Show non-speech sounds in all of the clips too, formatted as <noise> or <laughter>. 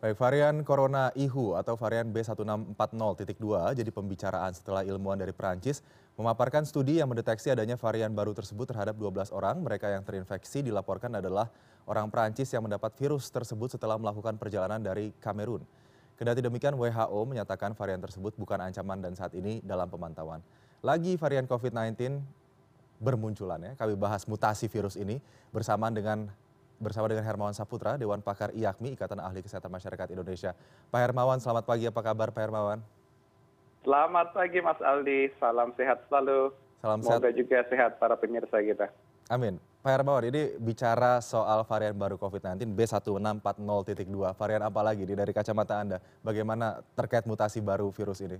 baik varian corona ihu atau varian b seribu enam ratus empat puluh dua jadi pembicaraan setelah ilmuwan dari perancis memaparkan studi yang mendeteksi adanya varian baru tersebut terhadap dua belas orang. Mereka yang terinfeksi dilaporkan adalah orang perancis yang mendapat virus tersebut setelah melakukan perjalanan dari kamerun. Kendati demikian who menyatakan varian tersebut bukan ancaman dan saat ini dalam pemantauan. Lagi varian covid sembilan belas bermunculan ya. Kami bahas mutasi virus ini bersama dengan bersama dengan hermawan saputra dewan pakar iakmi ikatan ahli kesehatan masyarakat indonesia pak hermawan selamat pagi apa kabar pak hermawan Selamat pagi Mas Aldi, salam sehat selalu. Salam sehat. Semoga juga sehat para pemirsa kita. Amin. Pak Hermawan, ini bicara soal varian baru COVID-19 B1640.2. Varian apa lagi ini dari kacamata Anda? Bagaimana terkait mutasi baru virus ini?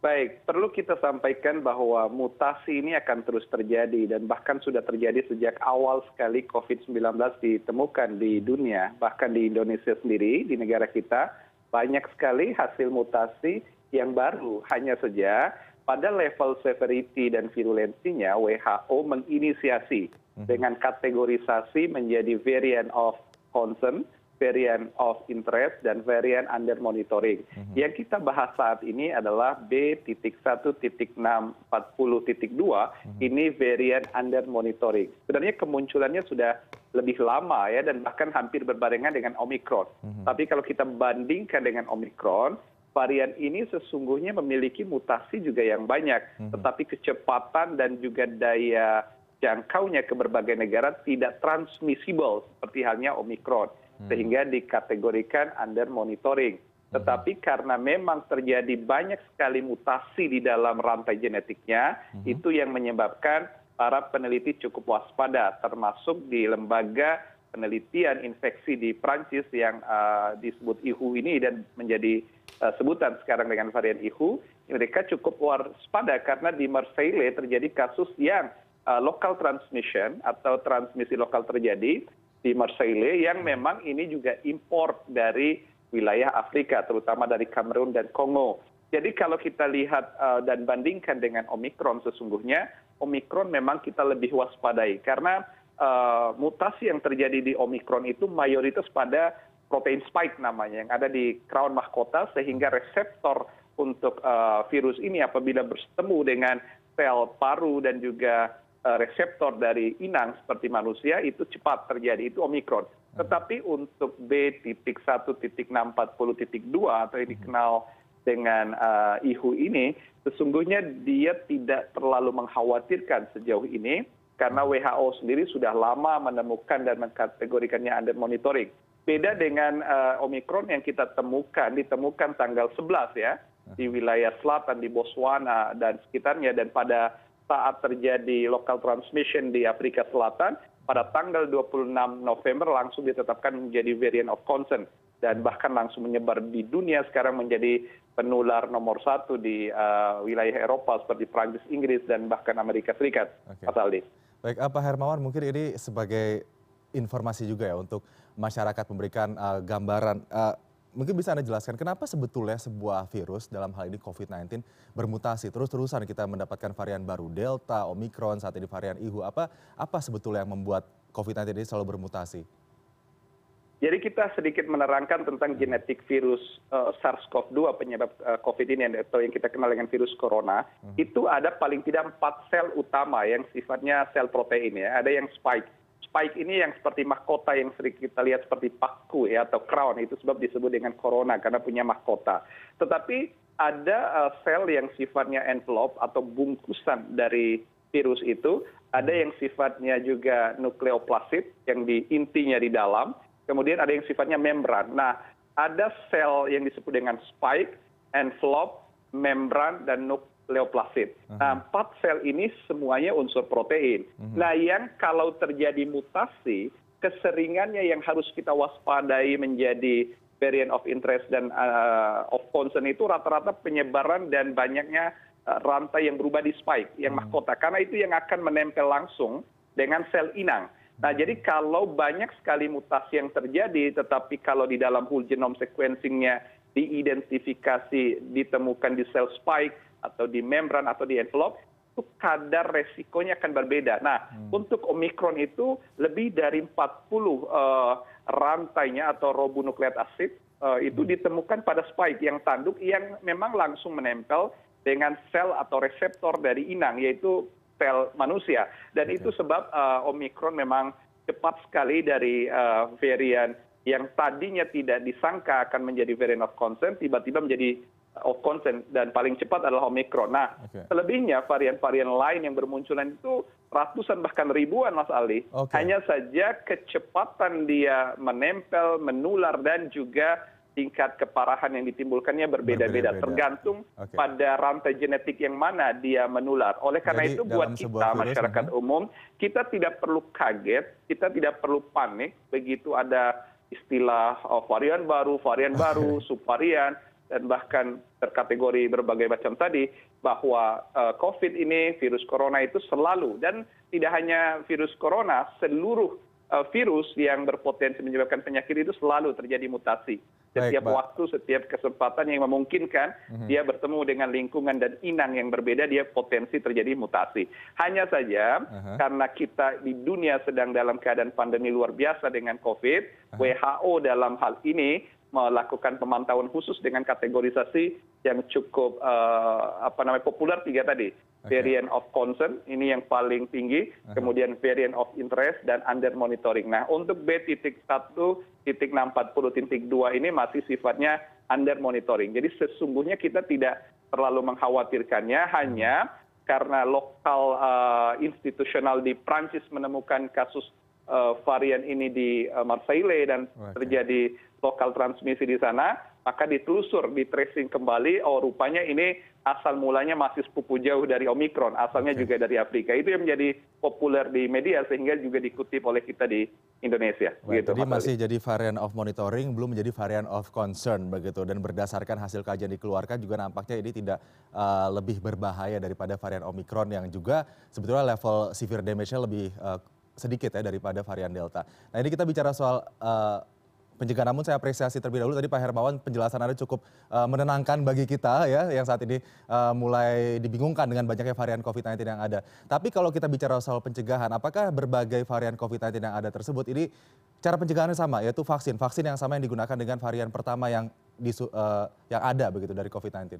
Baik, perlu kita sampaikan bahwa mutasi ini akan terus terjadi dan bahkan sudah terjadi sejak awal sekali COVID-19 ditemukan di dunia, bahkan di Indonesia sendiri, di negara kita, banyak sekali hasil mutasi yang baru. Hanya saja pada level severity dan virulensinya WHO menginisiasi dengan kategorisasi menjadi variant of concern variant of interest dan variant under monitoring. Yang kita bahas saat ini adalah B titik satu titik enam empat puluh titik dua. Ini variant under monitoring. Sebenarnya kemunculannya sudah lebih lama ya dan bahkan hampir berbarengan dengan Omicron. Tapi kalau kita bandingkan dengan Omicron, varian ini sesungguhnya memiliki mutasi juga yang banyak, tetapi kecepatan dan juga daya jangkaunya ke berbagai negara tidak transmissible seperti halnya Omicron sehingga dikategorikan under monitoring. Tetapi karena memang terjadi banyak sekali mutasi di dalam rantai genetiknya itu yang menyebabkan para peneliti cukup waspada termasuk di lembaga penelitian infeksi di Prancis yang disebut IHU ini dan menjadi sebutan sekarang dengan varian IHU mereka cukup waspada karena di Marseille terjadi kasus yang local transmission atau transmisi lokal terjadi di Marseille yang memang ini juga import dari wilayah Afrika terutama dari Kamerun dan Kongo. Jadi kalau kita lihat dan bandingkan dengan Omikron sesungguhnya Omikron memang kita lebih waspadai karena mutasi yang terjadi di Omikron itu mayoritas pada protein spike namanya yang ada di crown mahkota sehingga reseptor untuk virus ini apabila bertemu dengan sel paru dan juga reseptor dari inang seperti manusia itu cepat terjadi itu omikron tetapi untuk b satu enam empat puluh dua atau yang dikenal dengan ihu ini sesungguhnya dia tidak terlalu mengkhawatirkan sejauh ini karena WHO sendiri sudah lama menemukan dan mengkategorikannya under monitoring. Beda dengan Omikron yang kita temukan, ditemukan tanggal 11 ya, di wilayah selatan, di Botswana dan sekitarnya. Dan pada saat terjadi local transmission di Afrika Selatan, pada tanggal 26 November langsung ditetapkan menjadi variant of concern dan bahkan langsung menyebar di dunia sekarang menjadi penular nomor satu di uh, wilayah Eropa seperti Prancis, Inggris dan bahkan Amerika Serikat. Okay. Mas Aldi. Baik, apa Hermawan mungkin ini sebagai informasi juga ya untuk masyarakat memberikan uh, gambaran uh, mungkin bisa anda jelaskan kenapa sebetulnya sebuah virus dalam hal ini covid sembilan belas bermutasi? Terus terusan kita mendapatkan varian baru delta omikron saat ini varian ihu apa apa sebetulnya yang membuat covid sembilan belas ini selalu bermutasi? Jadi kita sedikit menerangkan tentang genetik virus uh, SARS-CoV-2 penyebab uh, COVID ini atau yang kita kenal dengan virus corona, hmm. itu ada paling tidak empat sel utama yang sifatnya sel protein ya. Ada yang spike spike ini yang seperti mahkota yang sering kita lihat seperti paku ya atau crown itu sebab disebut dengan corona karena punya mahkota. Tetapi ada uh, sel yang sifatnya envelope atau bungkusan dari virus itu, ada yang sifatnya juga nukleoplasid yang di intinya di dalam, kemudian ada yang sifatnya membran. Nah, ada sel yang disebut dengan spike, envelope, membran dan nuk leoplasid. Nah, empat sel ini semuanya unsur protein. Nah, yang kalau terjadi mutasi, keseringannya yang harus kita waspadai menjadi variant of interest dan uh, of concern itu rata-rata penyebaran dan banyaknya uh, rantai yang berubah di spike, yang mahkota. Karena itu yang akan menempel langsung dengan sel inang. Nah, jadi kalau banyak sekali mutasi yang terjadi, tetapi kalau di dalam whole genome sequencingnya diidentifikasi, ditemukan di sel spike, atau di membran atau di envelope itu kadar resikonya akan berbeda. Nah, hmm. untuk Omikron itu lebih dari 40 uh, rantainya atau robonukleat asid uh, itu hmm. ditemukan pada spike yang tanduk yang memang langsung menempel dengan sel atau reseptor dari inang yaitu sel manusia. Dan itu sebab uh, Omikron memang cepat sekali dari uh, varian yang tadinya tidak disangka akan menjadi variant of concern tiba-tiba menjadi of concern dan paling cepat adalah Omicron. Nah, okay. selebihnya varian-varian lain yang bermunculan itu ratusan bahkan ribuan Mas Ali. Okay. Hanya saja kecepatan dia menempel, menular dan juga tingkat keparahan yang ditimbulkannya berbeda-beda tergantung okay. pada rantai genetik yang mana dia menular. Oleh karena Jadi, itu buat kita masyarakat ini? umum kita tidak perlu kaget, kita tidak perlu panik begitu ada istilah oh, varian baru, varian baru, <laughs> subvarian dan bahkan terkategori berbagai macam tadi bahwa uh, COVID ini virus corona itu selalu dan tidak hanya virus corona, seluruh uh, virus yang berpotensi menyebabkan penyakit itu selalu terjadi mutasi. Setiap Baik, waktu, setiap kesempatan yang memungkinkan mm-hmm. dia bertemu dengan lingkungan dan inang yang berbeda, dia potensi terjadi mutasi. Hanya saja uh-huh. karena kita di dunia sedang dalam keadaan pandemi luar biasa dengan COVID, uh-huh. WHO dalam hal ini melakukan pemantauan khusus dengan kategorisasi yang cukup uh, apa namanya populer tiga tadi. Variant of concern ini yang paling tinggi. Kemudian variant of interest dan under monitoring. Nah untuk b titik satu titik enam empat puluh titik dua ini masih sifatnya under monitoring. Jadi sesungguhnya kita tidak terlalu mengkhawatirkannya hanya karena lokal uh, institusional di Prancis menemukan kasus varian ini di uh, Marseille dan terjadi lokal transmisi di sana maka ditelusur di tracing kembali oh rupanya ini asal mulanya masih sepupu jauh dari omikron asalnya juga dari afrika. Itu yang menjadi populer di media sehingga juga dikutip oleh kita di indonesia. Gitu, jadi masih jadi varian of monitoring belum menjadi varian of concern begitu. Dan berdasarkan hasil kajian dikeluarkan juga nampaknya ini tidak uh, lebih berbahaya daripada varian omikron yang juga sebetulnya level severe damage-nya lebih uh, sedikit ya daripada varian delta nah ini kita bicara soal uh, pencegahan. Namun saya apresiasi terlebih dahulu tadi Pak Hermawan penjelasan Anda cukup uh, menenangkan bagi kita ya yang saat ini uh, mulai dibingungkan dengan banyaknya varian COVID-19 yang ada. Tapi kalau kita bicara soal pencegahan, apakah berbagai varian COVID-19 yang ada tersebut ini cara pencegahannya sama yaitu vaksin, vaksin yang sama yang digunakan dengan varian pertama yang di, uh, yang ada begitu dari COVID-19?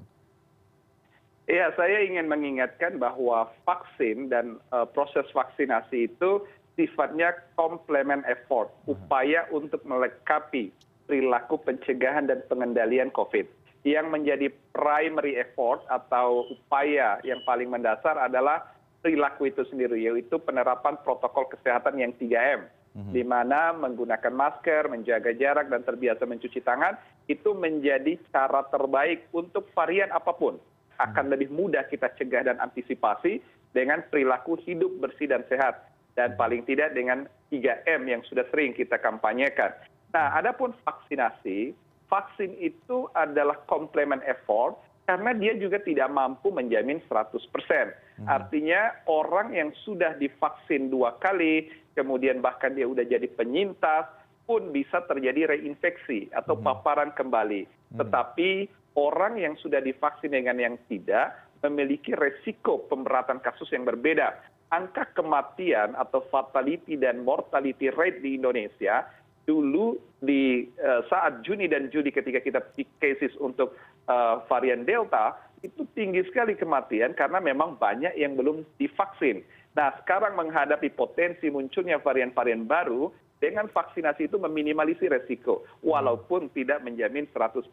Iya, saya ingin mengingatkan bahwa vaksin dan uh, proses vaksinasi itu sifatnya komplement effort upaya untuk melengkapi perilaku pencegahan dan pengendalian covid yang menjadi primary effort atau upaya yang paling mendasar adalah perilaku itu sendiri yaitu penerapan protokol kesehatan yang 3M mhm. di mana menggunakan masker, menjaga jarak dan terbiasa mencuci tangan itu menjadi cara terbaik untuk varian apa pun akan mhm. lebih mudah kita cegah dan antisipasi dengan perilaku hidup bersih dan sehat dan paling tidak dengan 3M yang sudah sering kita kampanyekan. Nah, adapun vaksinasi, vaksin itu adalah komplement effort karena dia juga tidak mampu menjamin 100%. Hmm. Artinya orang yang sudah divaksin dua kali, kemudian bahkan dia sudah jadi penyintas, pun bisa terjadi reinfeksi atau hmm. paparan kembali. Hmm. Tetapi orang yang sudah divaksin dengan yang tidak memiliki resiko pemberatan kasus yang berbeda angka kematian atau fatality dan mortality rate di indonesia dulu di uh, saat Juni dan Juli ketika kita peak cases untuk uh, varian Delta itu tinggi sekali kematian karena memang banyak yang belum divaksin. Nah sekarang menghadapi potensi munculnya varian-varian baru dengan vaksinasi itu meminimalisir resiko walaupun tidak menjamin 100%.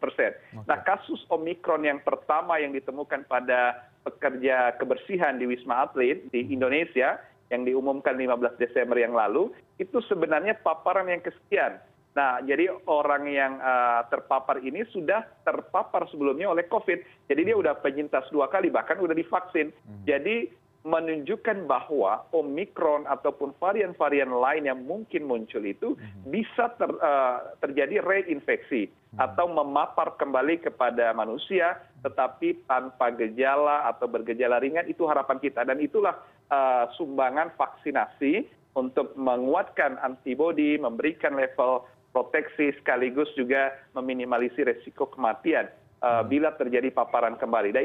Nah kasus Omikron yang pertama yang ditemukan pada pekerja kebersihan di wisma atlet di indonesia yang diumumkan 15 desember yang lalu itu sebenarnya paparan yang kesekian nah jadi orang yang uh, terpapar ini sudah terpapar sebelumnya oleh covid jadi dia sudah penyintas dua kali bahkan sudah divaksin hmm. jadi menunjukkan bahwa omikron ataupun varian varian lain yang mungkin muncul itu mhm. bisa ter, uh, terjadi reinfeksi mhm. atau memapar kembali kepada manusia tetapi tanpa gejala atau bergejala ringan itu harapan kita. Dan itulah uh, sumbangan vaksinasi untuk menguatkan antibodi memberikan level proteksi sekaligus juga meminimalisir resiko kematian uh, bila terjadi paparan kembali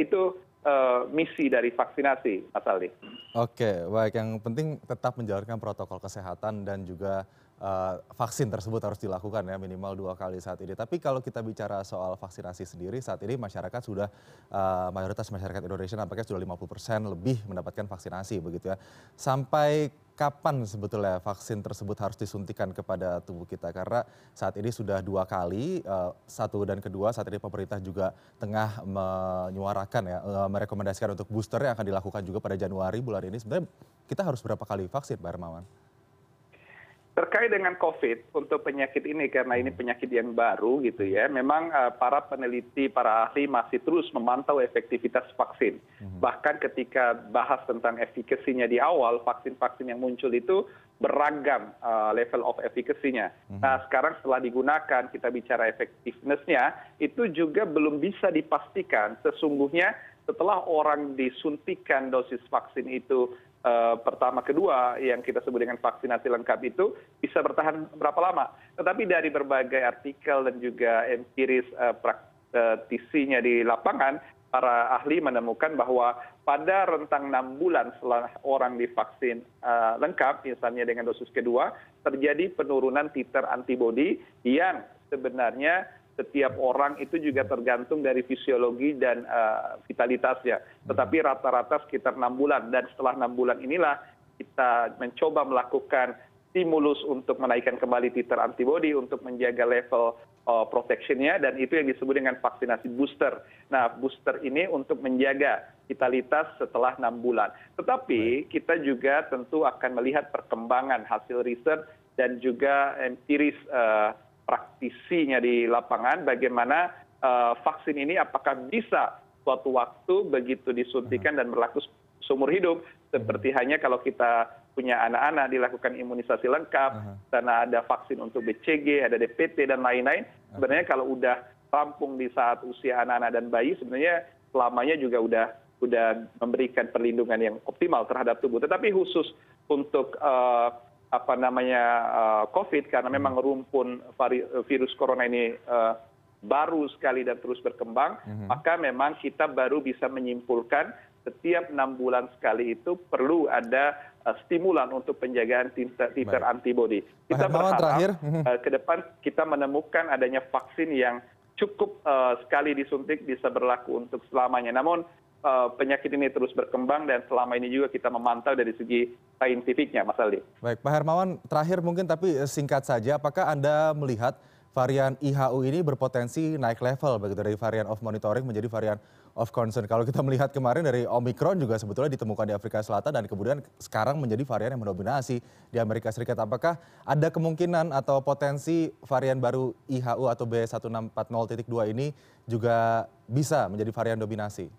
misi dari vaksinasi mas aldi. Oke baik. Yang penting tetap menjalankan protokol kesehatan dan juga vaksin tersebut harus dilakukan ya minimal dua kali saat ini. Tapi kalau kita bicara soal vaksinasi sendiri saat ini masyarakat sudah mayoritas masyarakat indonesia nampaknya sudah lima puluh persen lebih mendapatkan vaksinasi begitu ya. Sampai kapan sebetulnya vaksin tersebut harus disuntikan kepada tubuh kita? Karena saat ini sudah dua kali satu dan kedua saat ini pemerintah juga tengah menyuarakan ya merekomendasikan untuk booster yang akan dilakukan juga pada januari bulan ini. Sebenarnya kita harus berapa kali vaksin pak hermawan terkait dengan covid untuk penyakit ini karena ini penyakit yang baru gitu ya memang para peneliti para ahli masih terus memantau efektivitas vaksin. Bahkan ketika bahas tentang efikasinya di awal vaksin vaksin yang muncul itu beragam level of efekasinya. Nah sekarang setelah digunakan kita bicara effectiveness-nya itu juga belum bisa dipastikan sesungguhnya setelah orang disuntikan dosis vaksin itu pertama kedua yang kita sebut dengan vaksinasi lengkap itu bisa bertahan berapa lama. Tetapi dari berbagai artikel dan juga empiris praktisinya di lapangan para ahli menemukan bahwa pada rentang enam bulan setelah orang divaksin lengkap misalnya dengan dosis kedua terjadi penurunan titer antibody yang sebenarnya setiap orang itu juga tergantung dari fisiologi dan vitalitasnya. Tetapi rata rata sekitar enam bulan. Dan setelah enam bulan inilah kita mencoba melakukan stimulus untuk menaikkan kembali titer antibody untuk menjaga level protectionnya. Dan itu yang disebut dengan vaksinasi booster. Nah booster ini untuk menjaga vitalitas setelah enam bulan. Tetapi kita juga tentu akan melihat perkembangan hasil riset dan juga empiris praktisinya di lapangan bagaimana vaksin ini apakah bisa suatu waktu begitu disuntikan dan berlaku seumur hidup. Seperti hanya kalau kita punya anak anak dilakukan imunisasi lengkap karena ada vaksin untuk bcg ada dpt dan lain lain sebenarnya kalau udah rampung di saat usia anak anak dan bayi sebenarnya selamanya juga udah udah memberikan perlindungan yang optimal terhadap tubuh. Tetapi khusus untuk apa namanya covid karena memang rumpun virus corona ini baru sekali dan terus berkembang maka memang kita baru bisa menyimpulkan setiap enam bulan sekali itu perlu ada stimulan untuk penjagaan titer antibody kita berharap ke depan kita menemukan adanya vaksin yang cukup sekali disuntik bisa berlaku untuk selamanya. Namun penyakit ini terus berkembang dan selama ini juga kita memantau dari segi saintifiknya mas aldi. Baik pak hermawan terakhir mungkin tapi singkat saja apakah anda melihat varian ihu ini berpotensi naik level begitu dari varian of monitoring menjadi varian of concern? Kalau kita melihat kemarin dari omikron juga sebetulnya ditemukan di afrika selatan dan kemudian sekarang menjadi varian yang mendominasi di amerika serikat. Apakah ada kemungkinan atau potensi varian baru ihu atau b satu enam ratus empat puluh dua ini juga bisa menjadi varian dominasi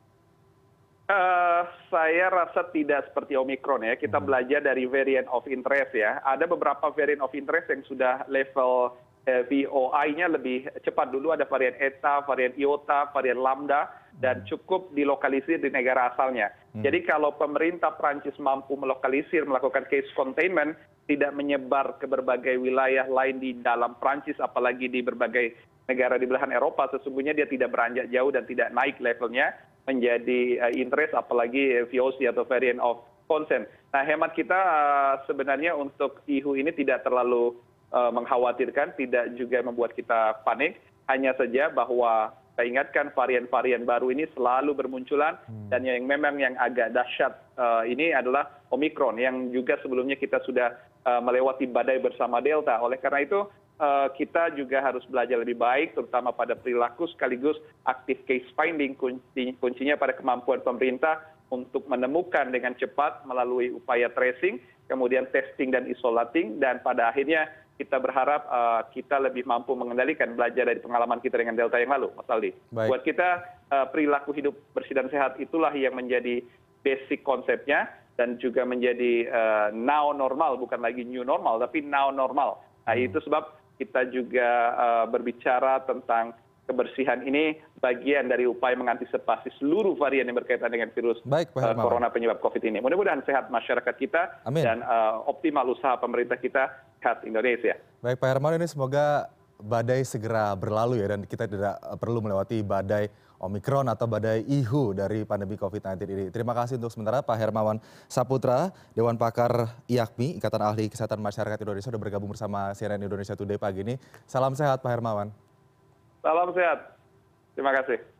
saya rasa tidak seperti omikron ya. Kita belajar dari variant of interest ya. Ada beberapa variant of interest yang sudah level voi nya lebih cepat. Dulu ada varian eta varian iota varian lambda dan cukup dilokalisir di negara asalnya. Jadi kalau pemerintah perancis mampu melokalisir melakukan case containment tidak menyebar ke berbagai wilayah lain di dalam perancis apalagi di berbagai negara di belahan eropa sesungguhnya dia tidak beranjak jauh dan tidak naik levelnya menjadi interest apalagi voc atau variant of concern nah hemat kita sebenarnya untuk ihu ini tidak terlalu mengkhawatirkan tidak juga membuat kita panik. Hanya saja bahwa saya ingatkan varian varian baru ini selalu bermunculan dan yang memang yang agak dahsyat ini adalah omikron yang juga sebelumnya kita sudah melewati badai bersama delta. Oleh karena itu kita juga harus belajar lebih baik terutama pada perilaku sekaligus active case finding kuncinya pada kemampuan pemerintah untuk menemukan dengan cepat melalui upaya tracing kemudian testing dan isolating dan pada akhirnya kita berharap kita lebih mampu mengendalikan belajar dari pengalaman kita dengan delta yang lalu mas aldi. Buat kita perilaku hidup bersih dan sehat itulah yang menjadi basic konsepnya dan juga menjadi now normal bukan lagi new normal tapi now normal. Nah itu sebab kita juga berbicara tentang kebersihan ini bagian dari upaya mengantisipasi seluruh varian yang berkaitan dengan virus corona penyebab covid ini. Mudah mudahan sehat masyarakat kita dan optimal usaha pemerintah kita sehat indonesia. Baik pak hermawan ini semoga badai segera berlalu ya dan kita tidak perlu melewati badai Omikron atau badai Ihu dari pandemi COVID-19 ini. Terima kasih untuk sementara Pak Hermawan Saputra, Dewan Pakar IAKMI, Ikatan Ahli Kesehatan Masyarakat Indonesia, sudah bergabung bersama CNN Indonesia Today pagi ini. Salam sehat Pak Hermawan. Salam sehat. Terima kasih.